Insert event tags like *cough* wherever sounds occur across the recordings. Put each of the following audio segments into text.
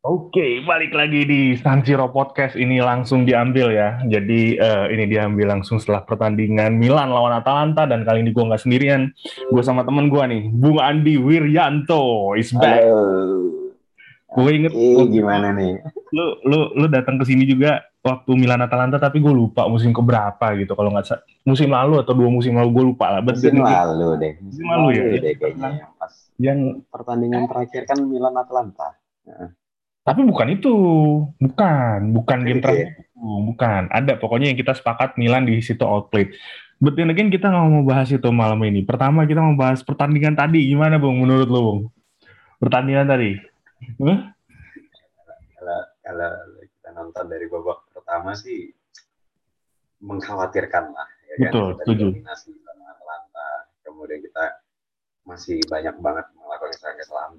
Oke, balik lagi di San Siro Podcast ini langsung diambil ya. Jadi uh, ini diambil langsung setelah pertandingan Milan lawan Atalanta dan kali ini gue nggak sendirian. Gue sama temen gue nih, Bung Andi Wiryanto is back. Gue inget eh, gimana nih? Lu lu lu datang ke sini juga waktu Milan Atalanta tapi gue lupa musim keberapa gitu kalau nggak musim lalu atau dua musim lalu gue lupa lah. Musim lalu deh. Musim, lalu, ya. Deh, kayaknya yang pas yang pertandingan terakhir kan Milan Atalanta. Tapi bukan itu, bukan, bukan game terakhir bukan. Ada pokoknya yang kita sepakat Milan di situ outplayed. But then again kita nggak mau bahas itu malam ini. Pertama kita mau bahas pertandingan tadi. Gimana Bung menurut lo Bung? Pertandingan tadi. Huh? Kalau, kalau kita nonton dari babak pertama sih mengkhawatirkan lah. Ya kan? Betul, kita setuju. Dominasi Atlanta. Kemudian kita masih banyak banget melakukan kesalahan-kesalahan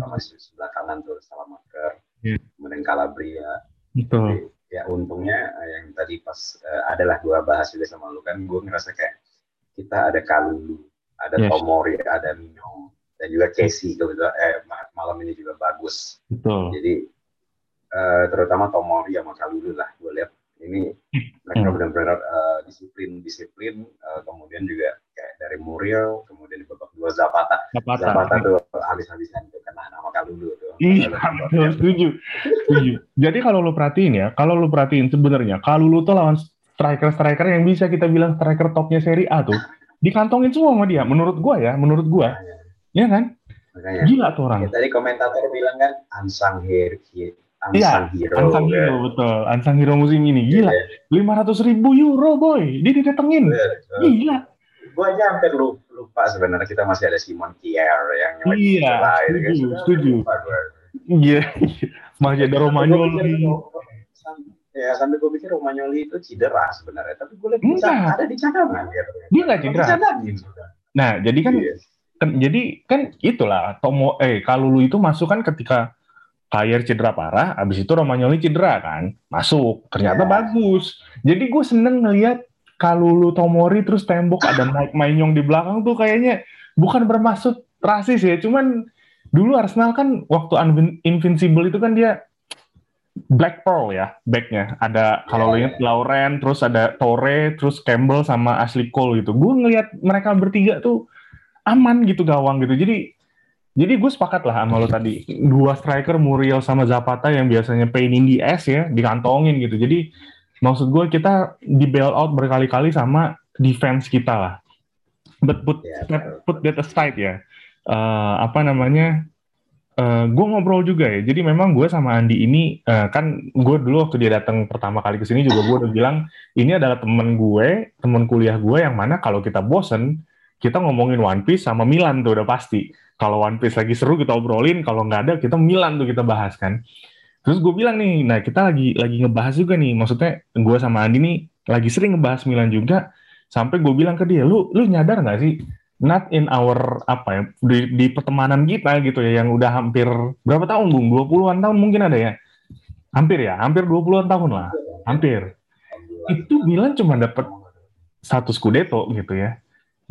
di sebelah kanan tuh salah marker yeah. kemudian Calabria Betul. Jadi, ya untungnya eh, yang tadi pas uh, adalah gua bahas juga sama lu kan gue ngerasa kayak kita ada Kalulu ada yes. Tomori ada Mino dan juga Casey gitu eh malam ini juga bagus Betul. jadi uh, terutama Tomori sama Kalulu lah gue lihat ini mereka hmm. benar-benar uh, disiplin disiplin uh, kemudian juga kayak dari Muriel kemudian di babak dua Zapata Zapata, Zapata tuh habis-habisan iya betul setuju *laughs* setuju jadi kalau lo perhatiin ya kalau lo perhatiin sebenarnya Kalulu tuh lawan striker-striker yang bisa kita bilang striker topnya Serie A tuh dikantongin semua sama dia menurut gua ya menurut gua ya, ya kan Makanya, gila tuh orang ya, tadi komentator bilang kan ansang hero Iya, Ansang Hero, ya. betul. Ansang Hero musim ini, gila. Iya. Lima ratus ribu euro, boy. Dia didatengin. Iya, gila. Gue aja hampir lupa sebenarnya kita masih ada Simon Kier yang Iya, setuju, kan. setuju. Iya, masih ada Romagnoli. Ya, sampai gue pikir Romagnoli itu cedera sebenarnya. Tapi gue lihat bisa ada di cadangan. Gitu. Dia nggak cedera. Nah, jadi kan, yes. kan, jadi kan itulah Tomo eh Kalulu itu masuk kan ketika Kayer cedera parah, abis itu Romagnoli cedera kan, masuk, ternyata yeah. bagus. Jadi gue seneng ngeliat Kalulu Tomori terus tembok ada Mike Mainyong di belakang tuh kayaknya bukan bermaksud rasis ya, cuman dulu Arsenal kan waktu Invincible itu kan dia Black Pearl ya backnya ada kalau yeah. ingat Lauren terus ada Torre terus Campbell sama Ashley Cole gitu gue ngelihat mereka bertiga tuh aman gitu gawang gitu jadi jadi gue sepakat lah sama lo tadi. Dua striker Muriel sama Zapata yang biasanya pain in the ass ya, dikantongin gitu. Jadi maksud gue kita di bail out berkali-kali sama defense kita lah. But put, yeah, that, put that aside ya. Uh, apa namanya? Uh, gue ngobrol juga ya. Jadi memang gue sama Andi ini uh, kan gue dulu waktu dia datang pertama kali ke sini juga gue udah bilang ini adalah temen gue, temen kuliah gue yang mana kalau kita bosen kita ngomongin One Piece sama Milan tuh udah pasti kalau One Piece lagi seru kita obrolin, kalau nggak ada kita Milan tuh kita bahas kan. Terus gue bilang nih, nah kita lagi lagi ngebahas juga nih, maksudnya gue sama Andi nih lagi sering ngebahas Milan juga, sampai gue bilang ke dia, lu lu nyadar nggak sih, not in our apa ya di, di pertemanan kita gitu ya, yang udah hampir berapa tahun bung, 20-an tahun mungkin ada ya, hampir ya, hampir 20-an tahun lah, hampir. Itu Milan cuma dapat satu Scudetto gitu ya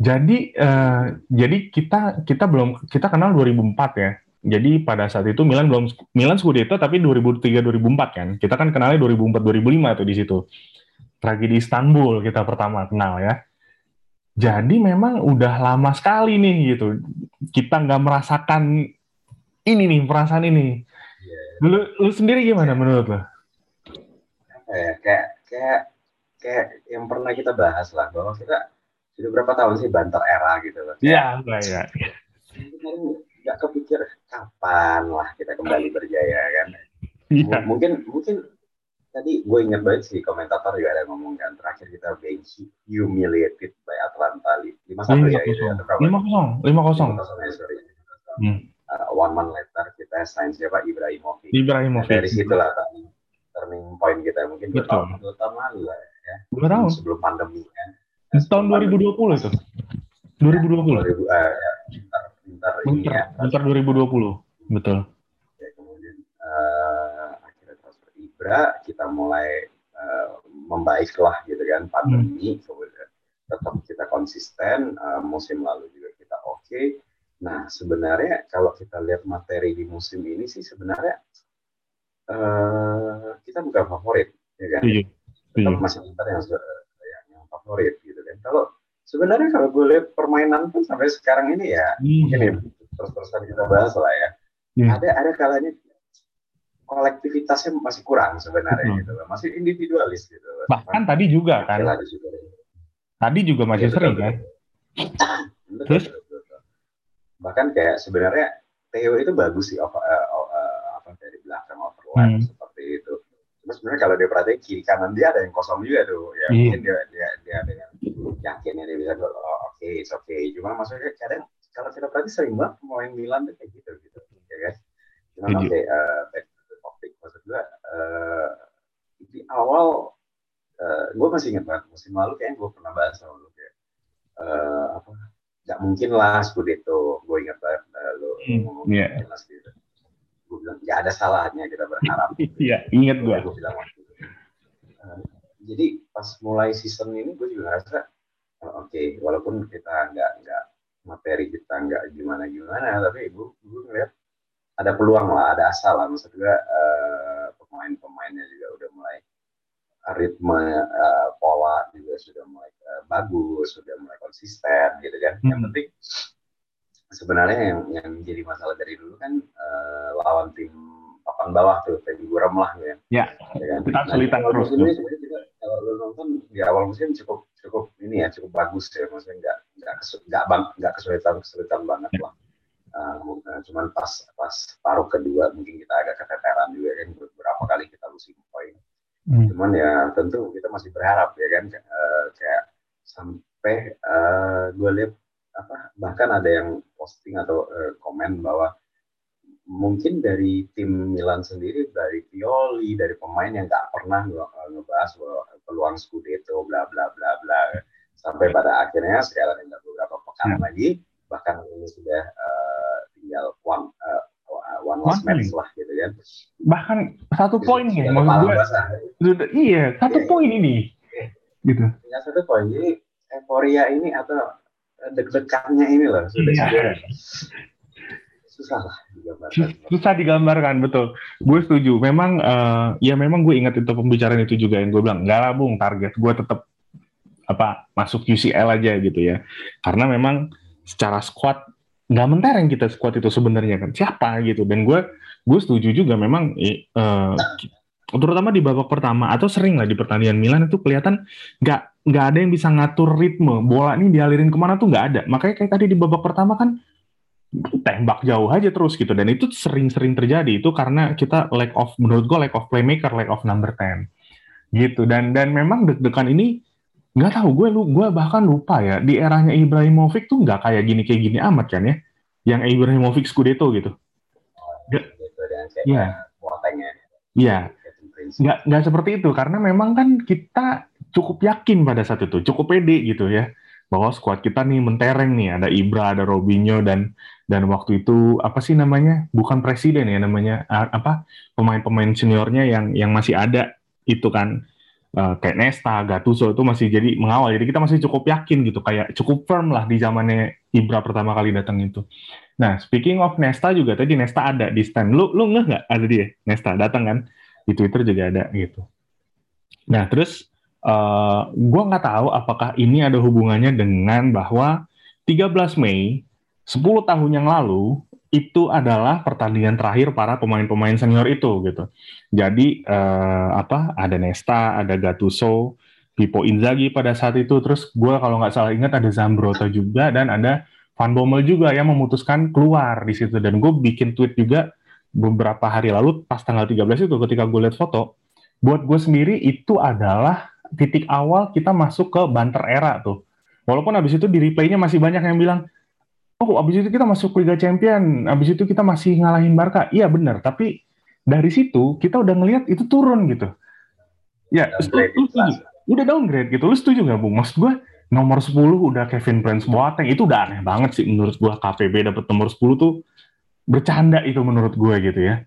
jadi uh, jadi kita kita belum kita kenal 2004 ya. Jadi pada saat itu Milan belum Milan Scudetto tapi 2003 2004 kan. Kita kan kenalnya 2004 2005 tuh di situ. Tragedi Istanbul kita pertama kenal ya. Jadi memang udah lama sekali nih gitu. Kita nggak merasakan ini nih perasaan ini. Lu, lu sendiri gimana menurut lo? Ya, kayak kayak kayak yang pernah kita bahas lah bahwa kita sudah berapa tahun sih banter era gitu loh. Iya, iya. Nggak kepikir kapan lah kita kembali berjaya kan. Ya. Mungkin mungkin tadi gue ingat banget sih komentator juga ada ngomong kan terakhir kita being humiliated by Atlanta lima satu ya itu ya lima kosong. lima kosong. Ya hmm. uh, one month later kita sign siapa? Ibrahimovic. Ibrahimovic. Nah, dari situlah turning, turning point kita. Mungkin dua tahun dua tahun lalu lah ya. Dua tahun. Sebelum pandemi kan tahun 2020 itu. 2020. 2000, uh, ya, bentar, ya, bentar 2020, betul. Ya, kemudian uh, akhirnya transfer Ibra, kita mulai uh, membaik lah gitu kan pandemi, hmm. kemudian tetap kita konsisten, uh, musim lalu juga kita oke, okay. Nah, sebenarnya kalau kita lihat materi di musim ini sih sebenarnya uh, kita bukan favorit, ya kan? Iya. Tetap masih yang yang favorit gitu kan. Kalau sebenarnya kalau gue lihat permainan pun sampai sekarang ini ya, iya. mungkin ya terus-terusan kita bahas lah ya. Iya. Ada ada kalanya kolektivitasnya masih kurang sebenarnya hmm. gitu masih individualis gitu bahkan tadi juga kan tadi juga masih ya, sering kan terus bahkan kayak sebenarnya Theo itu bagus sih over, uh, uh, apa dari belakang overlap hmm. seperti itu cuma sebenarnya kalau dia perhatiin kiri kanan dia ada yang kosong juga tuh ya yeah. mungkin dia dia dia dengan dia bisa oh, oke okay, it's okay. Cuma maksudnya kadang kalau kita perhati sering banget pemain Milan tuh kayak gitu gitu. Ya kan? Cuma oke okay, uh, back to topic maksud gue uh, di awal uh, gue masih ingat banget musim lalu kayak gue pernah bahas sama lu kayak uh, apa nggak mungkin lah Scudetto gue ingat banget uh, lo hmm, ngomong yeah. jelas gitu gue bilang nggak ada salahnya kita berharap. *laughs* Iya yeah, ingat gue gue bilang waktu itu uh, jadi pas mulai season ini gue juga ngerasa uh, oke okay, walaupun kita nggak nggak materi kita nggak gimana gimana tapi gue gue ngeliat ada peluang lah ada asal lah maksud gue uh, pemain-pemainnya juga udah mulai ritme uh, pola juga sudah mulai uh, bagus, sudah mulai konsisten gitu kan. Hmm. Yang penting sebenarnya yang yang jadi masalah dari dulu kan uh, lawan tim papan bawah tuh tim Guram lah ya. Ya. ya kan? Kita kesulitan nah, terus. Ini sebenarnya kita kalau nonton di awal musim cukup cukup ini ya cukup bagus ya maksudnya nggak nggak nggak bang nggak kesulitan kesulitan banget lah. Uh, cuman pas pas paruh kedua mungkin kita agak keteteran juga kan beberapa kali kita losing poin Hmm. Cuman ya tentu kita masih berharap ya kan uh, kayak sampai uh, gue lihat apa bahkan ada yang posting atau uh, komen bahwa mungkin dari tim Milan sendiri dari Pioli dari pemain yang nggak pernah ngebahas peluang Scudetto bla bla bla bla sampai pada akhirnya sekarang tinggal beberapa pekan hmm. lagi bahkan ini sudah uh, tinggal one uh, one last match lah gitu kan. Bahkan satu poin nih, maksud gue. Sudah, iya, satu yeah, poin ini. Yeah. Gitu. Ya satu poin. Jadi euforia ini atau deg-degannya ini loh sudah yeah. Susah lah digambarkan. Susah digambarkan betul. Gue setuju. Memang uh, ya memang gue ingat itu pembicaraan itu juga yang gue bilang nggak lah bung target gue tetap apa masuk UCL aja gitu ya. Karena memang secara squad nggak mentereng kita squad itu sebenarnya kan siapa gitu dan gue gue setuju juga memang uh, terutama di babak pertama atau sering lah di pertandingan Milan itu kelihatan nggak nggak ada yang bisa ngatur ritme bola ini dialirin ke mana tuh nggak ada makanya kayak tadi di babak pertama kan tembak jauh aja terus gitu. Dan itu sering-sering terjadi. Itu karena kita lack of menurut gue lack of playmaker lack of number 10 gitu. Dan dan memang deg-degan ini nggak tahu gue lu gue bahkan lupa ya. Di eranya Ibrahimovic tuh nggak kayak gini kayak gini amat kan ya. Yang Ibrahimovic Scudetto gitu. Iya. Iya. Nggak nggak seperti itu. Karena memang kan kita cukup yakin pada saat itu. Cukup pede gitu ya bahwa skuad kita nih mentereng nih ada Ibra ada Robinho dan dan waktu itu apa sih namanya bukan presiden ya namanya apa pemain-pemain seniornya yang yang masih ada itu kan uh, kayak Nesta, Gattuso itu masih jadi mengawal. Jadi kita masih cukup yakin gitu, kayak cukup firm lah di zamannya Ibra pertama kali datang itu. Nah, speaking of Nesta juga tadi Nesta ada di stand. Lu lu nggak ada dia Nesta datang kan di Twitter juga ada gitu. Nah, terus uh, eh, gue nggak tahu apakah ini ada hubungannya dengan bahwa 13 Mei 10 tahun yang lalu itu adalah pertandingan terakhir para pemain-pemain senior itu gitu. Jadi eh, apa ada Nesta, ada Gattuso, Pippo Inzaghi pada saat itu. Terus gue kalau nggak salah ingat ada Zambrotta juga dan ada Van Bommel juga yang memutuskan keluar di situ. Dan gue bikin tweet juga beberapa hari lalu pas tanggal 13 itu ketika gue lihat foto. Buat gue sendiri itu adalah titik awal kita masuk ke banter era tuh. Walaupun habis itu di replaynya masih banyak yang bilang oh abis itu kita masuk Liga Champion, abis itu kita masih ngalahin Barca. Iya benar, tapi dari situ kita udah ngelihat itu turun gitu. Ya, lu, setuju. Udah downgrade gitu. Lu setuju nggak, Bung? Maksud gue nomor 10 udah Kevin Prince Boateng. Itu udah aneh banget sih menurut gue. KPB dapat nomor 10 tuh bercanda itu menurut gue gitu ya.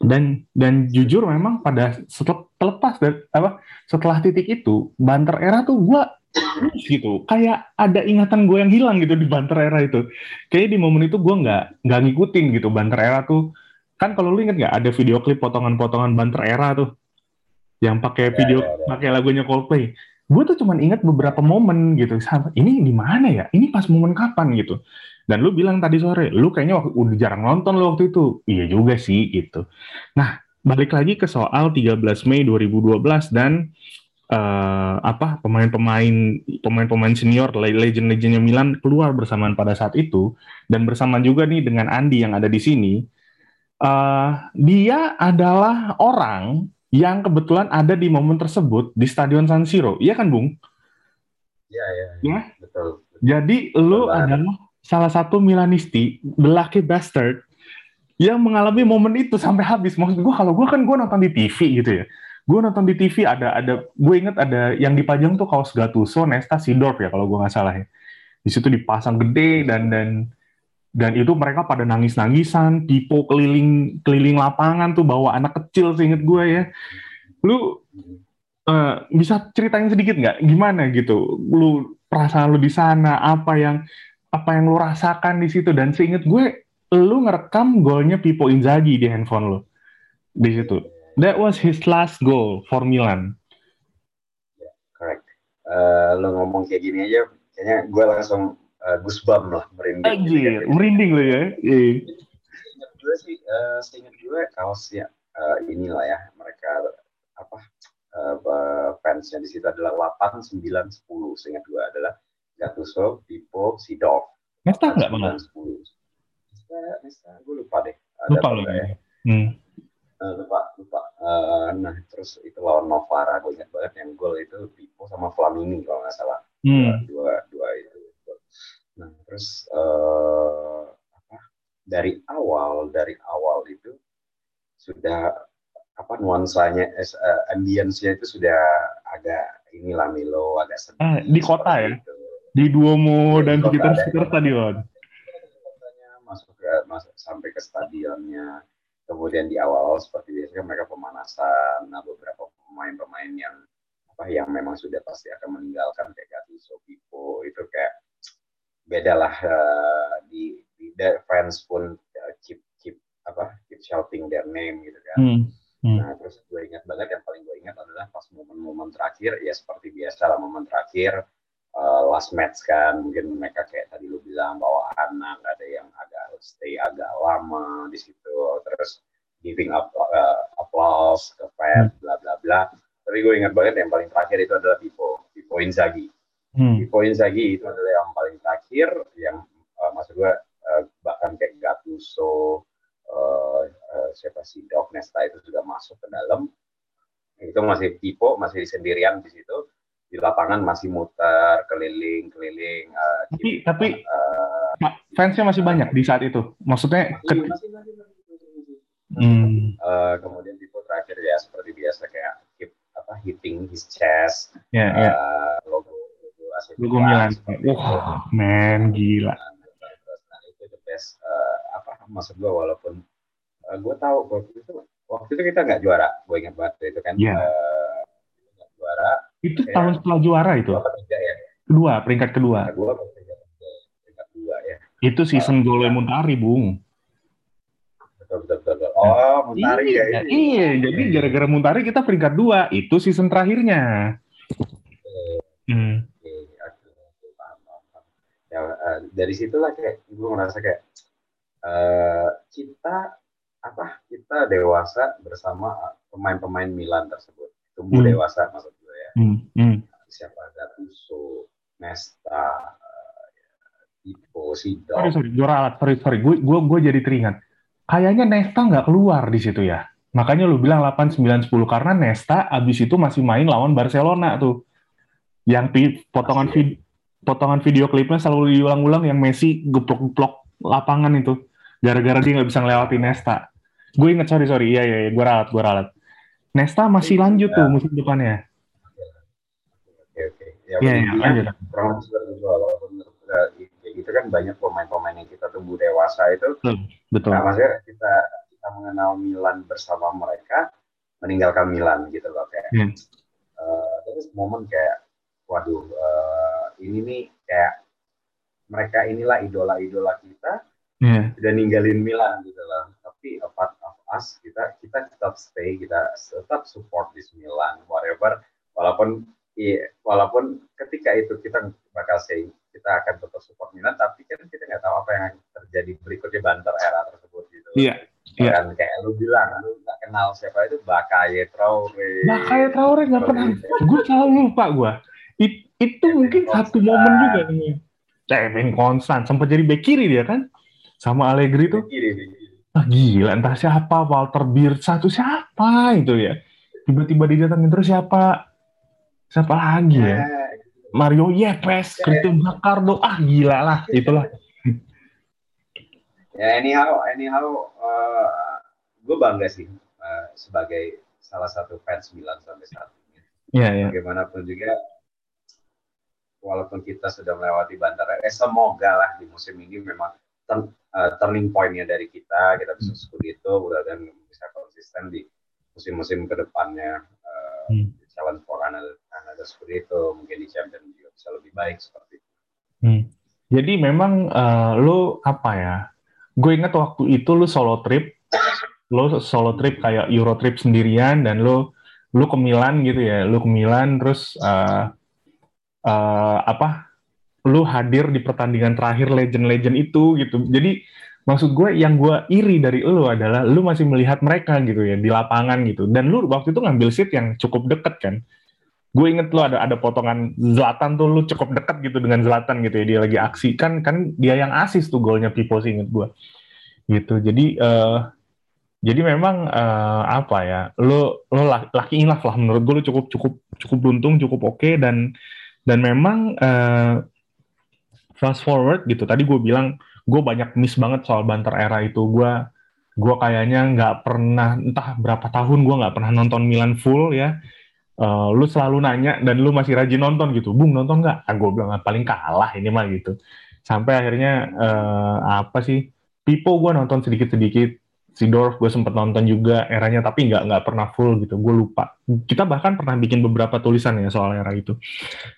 Dan dan jujur memang pada setelah terlepas dari apa setelah titik itu Banter era tuh gue *clears throat* gitu. Kayak ada ingatan gue yang hilang gitu di banter era itu. Kayaknya di momen itu gue nggak nggak ngikutin gitu banter era tuh. Kan kalau lu inget nggak ada video klip potongan-potongan banter era tuh? Yang pakai ya, video ya, ya, pakai lagunya Coldplay. Gue tuh cuman inget beberapa momen gitu. Ini di mana ya? Ini pas momen kapan? gitu dan lu bilang tadi sore lu kayaknya waktu, udah jarang nonton lu waktu itu. Iya juga sih gitu. Nah balik lagi ke soal 13 Mei 2012 dan uh, apa pemain-pemain pemain-pemain senior legend-legendnya Milan keluar bersamaan pada saat itu. Dan bersamaan juga nih dengan Andi yang ada di sini. Uh, dia adalah orang yang kebetulan ada di momen tersebut di Stadion San Siro. Iya kan Bung? Iya iya. Ya? betul, betul. Jadi lu adalah salah satu Milanisti the lucky bastard yang mengalami momen itu sampai habis maksud gue kalau gue kan gue nonton di TV gitu ya gue nonton di TV ada ada gue inget ada yang dipajang tuh kaos Gattuso, Nesta, Sidorf ya kalau gue nggak salah ya. Di situ dipasang gede dan dan dan itu mereka pada nangis-nangisan, tipe keliling keliling lapangan tuh bawa anak kecil seinget gue ya. Lu uh, bisa ceritain sedikit nggak gimana gitu? Lu perasaan lu di sana, apa yang apa yang lu rasakan di situ dan seinget gue lu ngerekam golnya Pipo Inzaghi di handphone lu di situ That was his last goal for Milan. Yeah, correct. Uh, lo ngomong kayak gini aja, kayaknya gue langsung uh, goosebump lah, merinding. Anjir, merinding lo ya. Iya. Seingat gue sih, uh, seingat gue kaosnya uh, inilah ya, mereka apa uh, fansnya di situ adalah 8, 9, 10. Seingat gue adalah Gattuso, Pipo, Sidorf. Nesta nggak mana? 10. Nesta, Nesta, gue lupa deh. Lupa lo ya. Hmm uh, lupa lupa uh, nah terus itu lawan Novara gue ingat banget yang gol itu Pipo sama Flamini kalau nggak salah hmm. dua dua itu nah terus uh, apa dari awal dari awal itu sudah apa nuansanya uh, ambience-nya itu sudah agak inilah Milo agak sedih eh, di kota ya itu. Di Duomo dan sekitar sekitar stadion masuk ke masuk sampai ke stadionnya kemudian di awal-awal seperti biasa mereka pemanasan nah beberapa pemain-pemain yang apa yang memang sudah pasti akan meninggalkan kayak Gattuso, Pipo itu kayak beda lah uh, di, di fans pun uh, keep keep apa keep shouting their name gitu kan hmm. Hmm. nah terus gue ingat banget yang paling gue ingat adalah pas momen-momen terakhir ya seperti biasa lah momen terakhir uh, last match kan mungkin mereka kayak tadi lu bilang bawa anak ada yang agak stay agak lama di situ terus giving up uh, applause ke fans hmm. bla bla bla tapi gue ingat banget yang paling terakhir itu adalah Pipo Pipo Inzaghi hmm. Pipo Inzaghi itu adalah yang paling terakhir yang uh, maksud gue uh, bahkan kayak Gattuso uh, uh, siapa sih Dov Nesta itu sudah masuk ke dalam itu masih Pipo masih sendirian di situ di lapangan masih muter keliling keliling uh, tapi tapi uh, fansnya masih banyak di saat itu maksudnya ke... masih, masih, masih, Hmm. Uh, kemudian tipe terakhir ya seperti biasa kayak keep apa hitting his chest yeah, ya, ya. yeah. logo logo AC logo Milan wah man gila nah, itu the best uh, apa maksud gue walaupun uh, gue tahu waktu itu waktu itu kita nggak juara gue ingat banget itu kan yeah. uh, juara itu tahun setelah juara itu? Ya. Kedua peringkat kedua. Kedua peringkat kedua ya. Itu season uh, gol Muntari bung. Betul betul betul. Oh Muntari iya, ya iya. Jadi gara-gara Muntari kita peringkat dua. Itu season terakhirnya. Hmm. ya uh, dari situlah kayak gue merasa kayak uh, kita apa kita dewasa bersama pemain-pemain Milan tersebut. Tumbuh hmm. dewasa maksud gue ya hmm. Hmm. siapa Gattuso Nesta uh, Ipo Sido sorry sorry gue ralat sorry sorry gue gue gue jadi teringat kayaknya Nesta nggak keluar di situ ya. Makanya lu bilang 8, 9, 10 karena Nesta abis itu masih main lawan Barcelona tuh. Yang potongan vid potongan video klipnya selalu diulang-ulang yang Messi geplok-geplok lapangan itu. Gara-gara dia nggak bisa ngelewati Nesta. Gue inget, sorry, sorry. Iya, iya, iya. gue ralat, gue ralat. Nesta masih lanjut tuh musim depannya. Oke, oke. Ya, ya, ya, lanjut. Kayak gitu kan banyak pemain-pemain yang kita tumbuh dewasa itu. Hmm Betul. Nah, maksudnya kita kita mengenal Milan bersama mereka, meninggalkan Milan gitu loh kayak. Hmm. Uh, terus momen kayak waduh uh, ini nih kayak mereka inilah idola-idola kita yeah. udah ninggalin Milan gitu loh tapi apart of us kita kita tetap stay kita tetap support di Milan whatever walaupun iya, walaupun ketika itu kita bakal say kita akan tetap support Milan tapi kan kita nggak tahu apa yang terjadi berikutnya banter era tersebut gitu. Iya yeah. kan kayak lu bilang lu nggak kenal siapa itu Bakaye Traore. Bakaye Traore nggak pernah. Gue selalu lupa gue It, itu mungkin satu momen juga nih Kevin Konstan sempat jadi back kiri dia kan? Sama Allegri tuh. Ah gila entah siapa Walter Birsa tuh siapa itu ya? Tiba-tiba didatangin terus siapa siapa lagi ya, ya Mario Yepes ya, Christian Bacardo ah gila lah itulah ya anyhow anyhow uh, gue bangga sih uh, sebagai salah satu fans Milan sampai saat ini ya, ya. bagaimanapun juga walaupun kita sudah melewati Bantara, eh semoga lah di musim ini memang turn, uh, turning pointnya dari kita, kita bisa hmm. Scudetto, dan bisa konsisten di musim-musim ke depannya, uh, hmm. Challenge for another, another Scudetto, mungkin di Champions juga bisa lebih baik seperti itu. Hmm. Jadi memang uh, lo apa ya? Gue ingat waktu itu lo solo trip, lo solo trip kayak Euro trip sendirian dan lo lo ke Milan gitu ya, lo ke Milan terus uh, uh, apa lu hadir di pertandingan terakhir legend-legend itu gitu. Jadi maksud gue yang gue iri dari lu adalah lu masih melihat mereka gitu ya di lapangan gitu. Dan lu waktu itu ngambil seat yang cukup deket kan. Gue inget lu ada ada potongan Zlatan tuh lu cukup deket gitu dengan Zlatan gitu ya dia lagi aksi kan kan dia yang asis tuh golnya Pipo sih inget gue gitu. Jadi uh, jadi memang uh, apa ya lu lu laki enough lah menurut gue lu cukup cukup cukup beruntung cukup oke okay, dan dan memang uh, fast forward gitu tadi gue bilang gue banyak miss banget soal banter era itu. Gue gue kayaknya nggak pernah entah berapa tahun gue nggak pernah nonton Milan full ya. Uh, lu selalu nanya dan lu masih rajin nonton gitu. Bung nonton nggak? Ah, gue bilang ah, paling kalah ini mah gitu. Sampai akhirnya uh, apa sih Pipo gue nonton sedikit sedikit Sidorf gue sempat nonton juga eranya tapi nggak nggak pernah full gitu gue lupa. Kita bahkan pernah bikin beberapa tulisan ya soal era itu.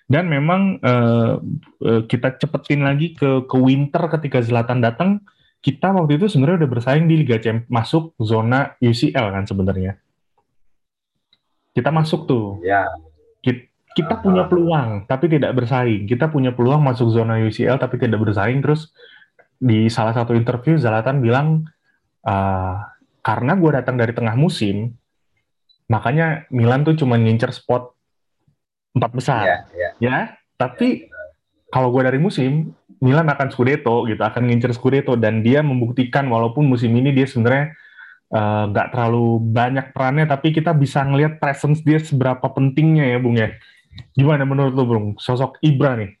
Dan memang uh, uh, kita cepetin lagi ke ke winter ketika Zlatan datang kita waktu itu sebenarnya udah bersaing di Liga Champions masuk zona UCL kan sebenarnya. Kita masuk tuh. Ya. Kita, kita punya peluang tapi tidak bersaing. Kita punya peluang masuk zona UCL tapi tidak bersaing. Terus di salah satu interview Zlatan bilang uh, karena gue datang dari tengah musim, makanya Milan tuh cuma ngincer spot empat besar, yeah, yeah. ya. Tapi yeah, kalau gue dari musim, Milan akan Scudetto gitu, akan ngincer Scudetto dan dia membuktikan walaupun musim ini dia sebenarnya eh, nggak uh, terlalu banyak perannya, tapi kita bisa ngelihat presence dia seberapa pentingnya ya, Bung ya. Gimana menurut lo, Bung? Sosok Ibra nih?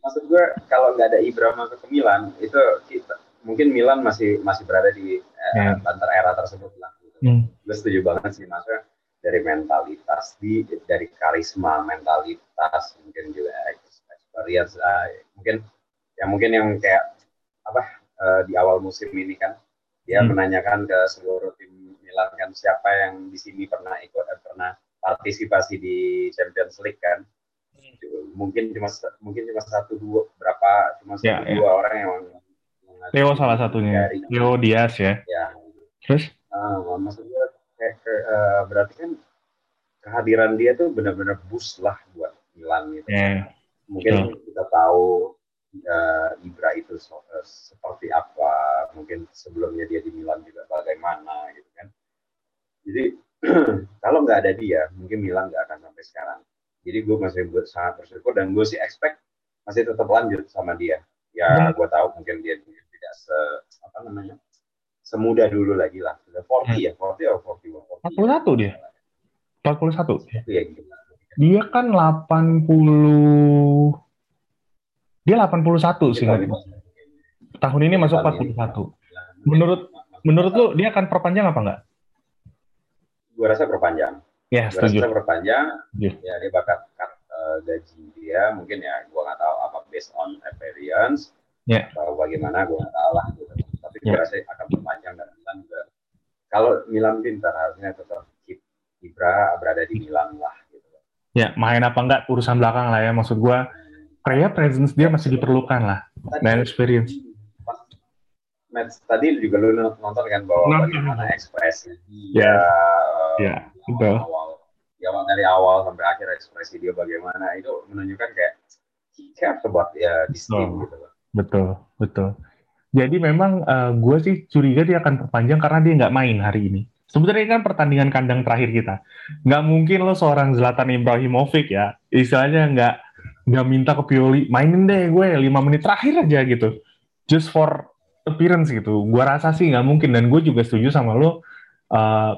Maksud gue kalau nggak ada Ibra masuk ke Milan, itu kita mungkin Milan masih masih berada di eh, yeah. banter era tersebut lah. Gitu. Mm. Gue setuju banget sih maksudnya dari mentalitas di dari karisma mentalitas mungkin juga experience uh, mungkin ya mungkin yang kayak apa uh, di awal musim ini kan dia mm. menanyakan ke seluruh tim Milan kan siapa yang di sini pernah ikut eh, pernah partisipasi di Champions League kan hmm. mungkin cuma mungkin cuma satu dua berapa cuma ya, satu yeah, dua yeah. orang yang Theo salah satunya. Dari, Theo Dias ya. Ya. Terus? Uh, maksudnya kayak uh, berarti kan kehadiran dia tuh benar-benar boost lah buat Milan gitu. Yeah. Mungkin yeah. kita tahu uh, Ibra itu so, uh, seperti apa, mungkin sebelumnya dia di Milan juga bagaimana gitu kan. Jadi *clears throat* kalau nggak ada dia, mungkin Milan nggak akan sampai sekarang. Jadi gue masih buat sangat bersyukur dan gue sih expect masih tetap lanjut sama dia. Ya, gue tahu mungkin dia tidak se apa namanya semudah dulu lagi lah. Sudah 40 hmm. ya, 40 atau 41. 41 dia. 41. Iya, gitu. Dia kan 80 dia 81 sih Tahun ini masuk 41. Menurut menurut lu dia akan perpanjang apa enggak? Gua rasa perpanjang. Ya, gua setuju. rasa perpanjang. Yeah. Ya, dia bakal cut uh, gaji dia mungkin ya gua nggak tahu apa based on experience yeah. atau bagaimana gue nggak tahu lah gitu. Tapi gue yeah. rasa akan berpanjang dan Milan juga. Kalau Milan pintar harusnya tetap keep Ibra berada di Milan lah gitu. Ya, main apa enggak urusan belakang lah ya. Maksud gue, kayak presence dia masih diperlukan lah. Dan experience. Match tadi juga lu nonton kan bahwa nonton. bagaimana ekspresi dia. Ya, ya betul. Awal, ya dari awal sampai akhir ekspresi dia bagaimana itu menunjukkan kayak he cares about ya di team gitu. Betul, betul. Jadi memang uh, gue sih curiga dia akan perpanjang karena dia nggak main hari ini. Sebenarnya kan pertandingan kandang terakhir kita. Nggak mungkin lo seorang Zlatan Ibrahimovic ya, istilahnya nggak nggak minta ke Pioli, mainin deh gue lima menit terakhir aja gitu. Just for appearance gitu. Gue rasa sih nggak mungkin dan gue juga setuju sama lo. Uh,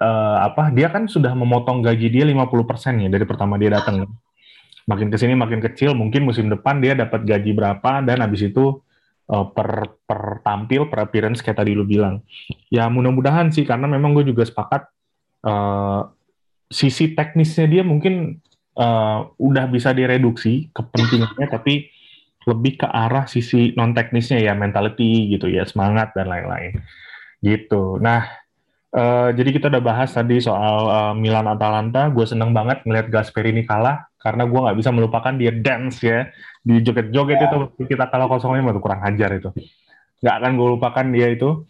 uh, apa dia kan sudah memotong gaji dia 50% ya dari pertama dia datang. Makin ke sini makin kecil, mungkin musim depan dia dapat gaji berapa dan habis itu uh, per per tampil per appearance kayak tadi lu bilang. Ya mudah-mudahan sih karena memang gue juga sepakat uh, sisi teknisnya dia mungkin uh, udah bisa direduksi kepentingannya tapi lebih ke arah sisi non teknisnya ya mentality gitu ya semangat dan lain-lain. Gitu. Nah uh, jadi kita udah bahas tadi soal uh, Milan Atalanta gue seneng banget ngeliat Gasperini kalah karena gue nggak bisa melupakan dia dance ya. Di joget-joget itu kita kalah kosong lima tuh kurang ajar itu. Nggak akan gue lupakan dia itu.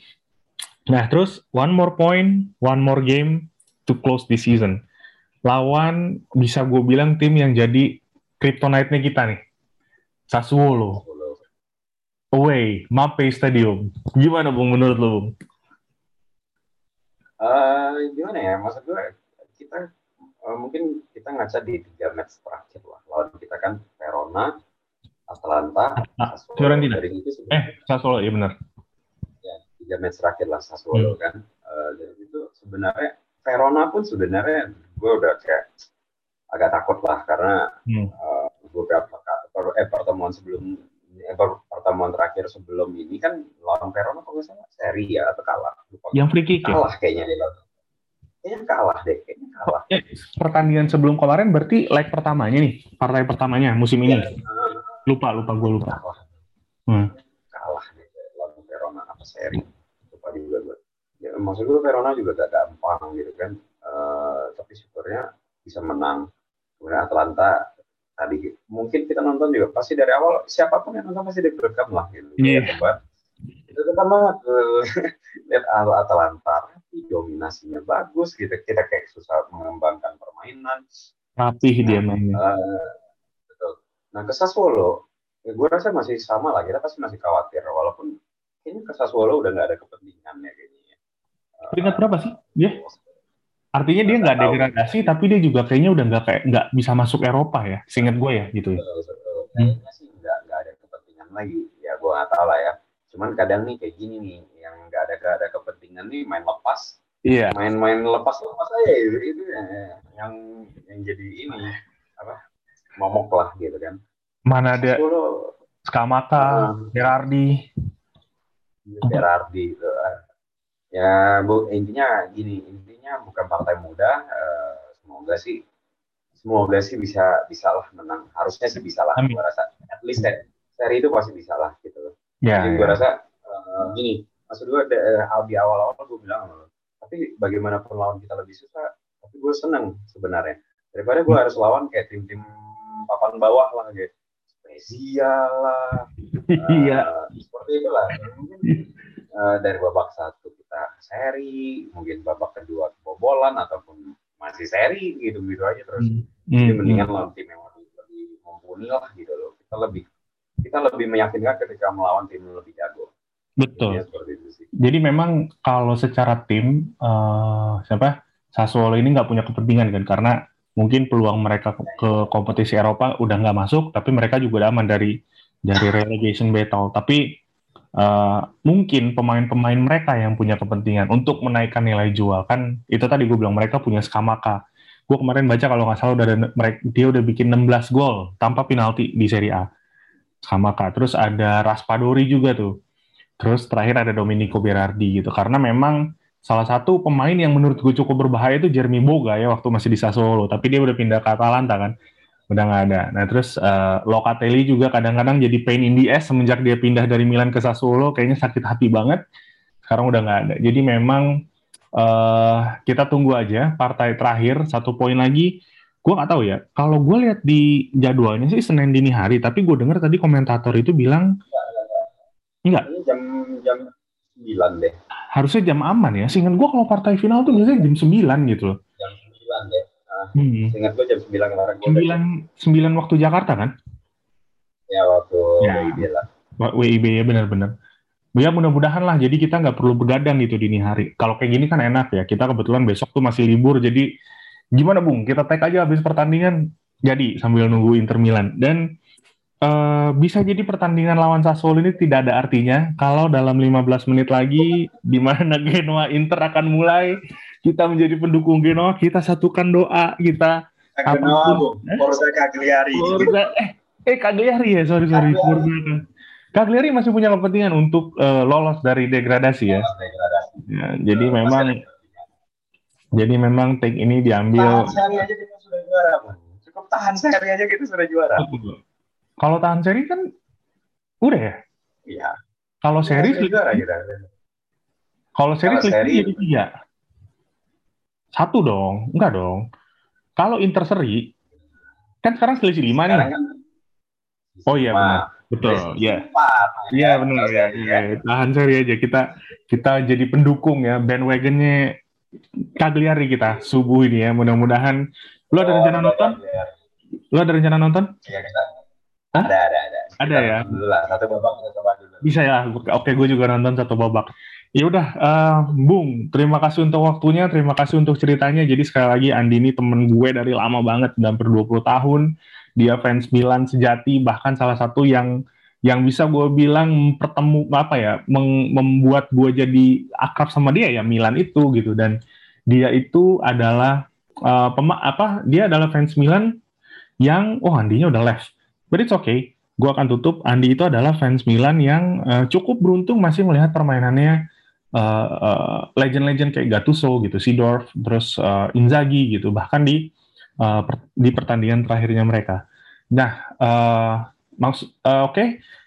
Nah terus one more point one more game to close this season. Lawan bisa gue bilang tim yang jadi kryptonite-nya kita nih. Sassuolo. Away Mape Stadium. Gimana bung menurut lo bung? Uh, gimana ya? Maksud gue uh, mungkin kita ngaca di tiga match terakhir lah lawan kita kan Verona Atalanta, ah, Fiorentina. Dari itu eh, Sassuolo, iya benar. Ya, tiga match terakhir lah Sassuolo hmm. kan. Uh, dan itu sebenarnya Verona pun sebenarnya gue udah kayak agak takut lah karena hmm. uh, beberapa eh, pertemuan sebelum eh, pertemuan terakhir sebelum ini kan lawan Verona kalau nggak salah seri ya atau kalah. Lupa. Yang free kick ya? kalah ya? kayaknya di lawan. Kayaknya kalah deh, kayaknya kalah. Eh, pertandingan sebelum kemarin berarti leg pertamanya nih, partai pertamanya musim ini. Ya, Lupa, lupa gue lupa. Kalah. Hmm. Kalah. Lawan Verona apa seri. Lupa juga gue. Ya, maksud gue Verona juga gak gampang gitu kan. Uh, tapi syukurnya bisa menang. Kemudian Atlanta tadi mungkin kita nonton juga pasti dari awal siapa pun yang nonton pasti deg-degan lah gitu. Iya. Yeah. Itu kan banget *laughs* lihat Atlanta dominasinya bagus gitu kita kayak susah mengembangkan permainan rapih dia mainnya. uh, Nah ke Sassuolo, ya gue rasa masih sama lah, kita pasti masih khawatir, walaupun kayaknya ke Sassuolo udah nggak ada kepentingannya kayaknya. Peringkat berapa sih? Dia? Artinya dia nggak degradasi, tapi dia juga kayaknya udah nggak kayak nggak bisa masuk Eropa ya, seingat gue ya gitu ya. Kayaknya sih nggak nggak ada kepentingan lagi, ya gue nggak tahu lah ya. Cuman kadang nih kayak gini nih, yang nggak ada nggak ada kepentingan nih main lepas, Iya. Main-main lepas lepas aja itu ya, yang yang jadi ini apa momok lah gitu kan. Mana ada Skamaka, hmm. Berardi. Berardi itu. Eh. Ya, bu, intinya gini, intinya bukan partai muda. Uh, semoga sih, semoga sih bisa bisa lah menang. Harusnya sih bisa lah. Gue rasa, at least seri itu pasti bisa lah gitu. Ya, Jadi gue ya. rasa uh, gini, maksud gue uh, di awal-awal gue bilang, tapi bagaimanapun lawan kita lebih susah, tapi gue seneng sebenarnya. Daripada gue harus lawan kayak tim-tim papan bawah lah gitu spesial lah *laughs* iya uh, seperti itulah mungkin uh, dari babak satu kita seri mungkin babak kedua kebobolan ataupun masih seri gitu gitu aja terus mm. jadi hmm, mendingan hmm. lawan tim yang lebih, lebih mumpuni lah gitu loh kita lebih kita lebih meyakinkan ketika melawan tim yang lebih jago betul ya, jadi memang kalau secara tim uh, siapa Sassuolo ini nggak punya kepentingan kan karena mungkin peluang mereka ke kompetisi Eropa udah nggak masuk, tapi mereka juga udah aman dari dari relegation battle. Tapi uh, mungkin pemain-pemain mereka yang punya kepentingan untuk menaikkan nilai jual kan itu tadi gue bilang mereka punya Skamaka. Gue kemarin baca kalau nggak salah udah ada, dia udah bikin 16 gol tanpa penalti di Serie A. Skamaka. Terus ada Raspadori juga tuh. Terus terakhir ada Domenico Berardi gitu. Karena memang salah satu pemain yang menurut gue cukup berbahaya itu Jeremy Boga ya waktu masih di Sassuolo. Tapi dia udah pindah ke Atalanta kan. Udah nggak ada. Nah terus uh, Locatelli juga kadang-kadang jadi pain in the ass semenjak dia pindah dari Milan ke Sassuolo. Kayaknya sakit hati banget. Sekarang udah nggak ada. Jadi memang uh, kita tunggu aja partai terakhir satu poin lagi. Gue nggak tahu ya. Kalau gue lihat di jadwalnya sih Senin dini hari, tapi gue dengar tadi komentator itu bilang enggak. Ini jam jam 9 deh. Harusnya jam aman ya. Seingat gue kalau partai final tuh biasanya jam 9 gitu loh. Jam 9 deh. Nah, Hmm. Ingat gue jam 9 kemarin. gua 9 9 waktu Jakarta kan? Ya waktu Ya. WIB lah. WIB ya benar-benar. Ya mudah-mudahan lah. Jadi kita nggak perlu begadang gitu dini hari. Kalau kayak gini kan enak ya. Kita kebetulan besok tuh masih libur. Jadi gimana Bung? Kita tag aja habis pertandingan. Jadi sambil nunggu Inter Milan. Dan eh, bisa jadi pertandingan lawan Sassuolo ini tidak ada artinya kalau dalam 15 menit lagi di mana *laughs* Genoa Inter akan mulai kita menjadi pendukung Genoa, kita satukan doa, kita Genoa. Forza Cagliari. Forza, eh, eh Cagliari ya, sorry sorry. Forza. Cagliari masih punya kepentingan untuk eh, lolos dari degradasi ya. Degradasi. Ya, jadi Masih memang ada. jadi memang take ini tahan diambil. seri aja kita sudah juara, Bu. Cukup tahan seri aja kita sudah juara. Kalau tahan seri kan udah ya. Iya. Kalau seri Sudah juara kita. kalau seri selisihnya seri- jadi tiga. Satu dong, enggak dong. Kalau Inter seri kan sekarang selisih lima nih. Kan Oh iya benar. Betul, ya. Empat. Iya benar ya. Seri, Iya, Tahan seri aja kita kita jadi pendukung ya bandwagonnya Cagliari kita subuh ini ya. Mudah-mudahan lu ada rencana Oh, nonton? iya. Lu ada rencana nonton? Iya, kita. Hah? Ada, ada, ada. Ada Kita ya? Dulu lah, satu babak kita coba dulu. Bisa ya. Oke, gue juga nonton satu babak. Ya udah, eh, Bung, terima kasih untuk waktunya, terima kasih untuk ceritanya. Jadi sekali lagi Andi ini temen gue dari lama banget, hampir 20 tahun. Dia fans Milan sejati, bahkan salah satu yang yang bisa gue bilang mempertemu apa ya, meng- membuat gue jadi akrab sama dia ya Milan itu gitu. Dan dia itu adalah eh, pema apa? Dia adalah fans Milan yang oh Andinya udah left, but it's okay gue akan tutup. Andi itu adalah fans Milan yang eh, cukup beruntung masih melihat permainannya eh, eh, legend-legend kayak Gattuso gitu, Sidorf, terus eh, Inzaghi gitu, bahkan di eh, per- di pertandingan terakhirnya mereka. Nah, eh, maksud eh, oke,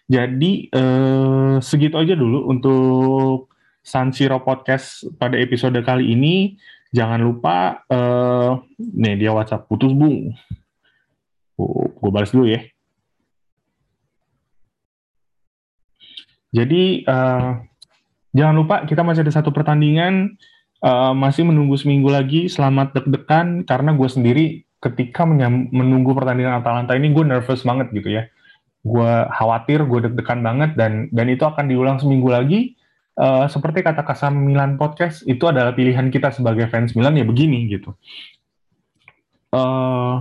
jadi eh, segitu aja dulu untuk San Siro Podcast pada episode kali ini. Jangan lupa, eh, nih dia WhatsApp putus bung. gue balas dulu ya. Jadi eh, jangan lupa kita masih ada satu pertandingan eh, masih menunggu seminggu lagi. Selamat deg-degan karena gue sendiri ketika menunggu pertandingan Atalanta ini gue nervous banget gitu ya. Gue khawatir, gue deg-degan banget dan dan itu akan diulang seminggu lagi. Eh, seperti kata Kasam Milan Podcast itu adalah pilihan kita sebagai fans Milan ya begini gitu. Eh,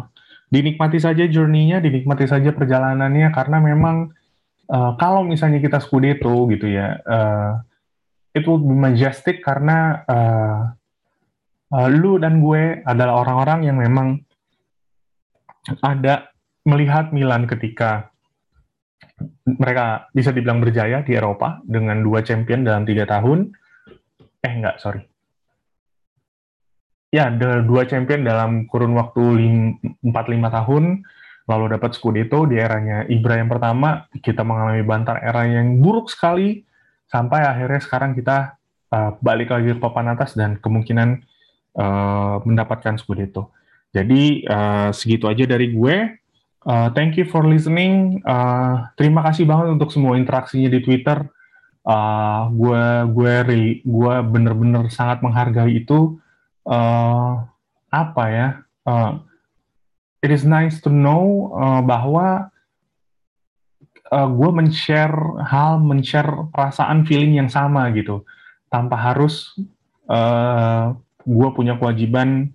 dinikmati saja journey-nya, dinikmati saja perjalanannya karena memang Uh, kalau misalnya kita Scudetto gitu ya, uh, it will be majestic karena uh, uh, lu dan gue adalah orang-orang yang memang ada melihat Milan ketika mereka bisa dibilang berjaya di Eropa dengan dua champion dalam tiga tahun. Eh enggak, sorry. Ya, dua champion dalam kurun waktu 4-5 tahun lalu dapat Scudetto di eranya Ibra yang pertama, kita mengalami bantar era yang buruk sekali, sampai akhirnya sekarang kita uh, balik lagi ke papan atas dan kemungkinan uh, mendapatkan Scudetto. Jadi uh, segitu aja dari gue. Uh, thank you for listening. Uh, terima kasih banget untuk semua interaksinya di Twitter. Uh, gue gue gue bener-bener sangat menghargai itu. Uh, apa ya? Uh, it is nice to know uh, bahwa uh, gue men-share hal, men-share perasaan, feeling yang sama gitu, tanpa harus uh, gue punya kewajiban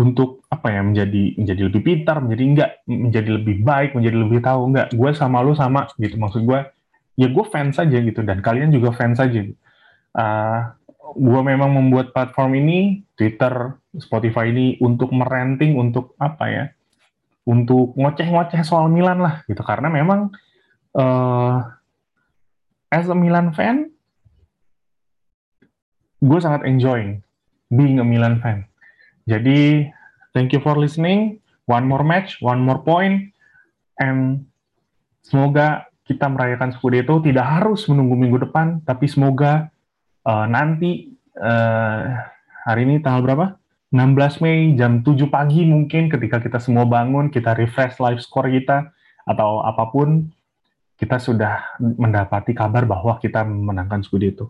untuk apa ya menjadi menjadi lebih pintar, menjadi enggak, menjadi lebih baik, menjadi lebih tahu enggak. Gue sama lu sama gitu, maksud gue ya gue fans aja gitu dan kalian juga fans aja. Uh, gue memang membuat platform ini, Twitter, Spotify ini untuk merenting, untuk apa ya? Untuk ngoceh-ngoceh soal Milan lah gitu. Karena memang uh, as a Milan fan gue sangat enjoying being a Milan fan. Jadi thank you for listening. One more match one more point and semoga kita merayakan Scudetto. Tidak harus menunggu minggu depan tapi semoga uh, nanti uh, hari ini tanggal berapa 16 Mei jam 7 pagi mungkin ketika kita semua bangun, kita refresh live score kita atau apa pun, kita sudah mendapati kabar bahwa kita menangkan studi itu.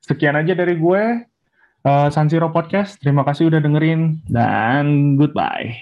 Sekian aja dari gue, uh, San Siro Podcast. Terima kasih udah dengerin dan goodbye.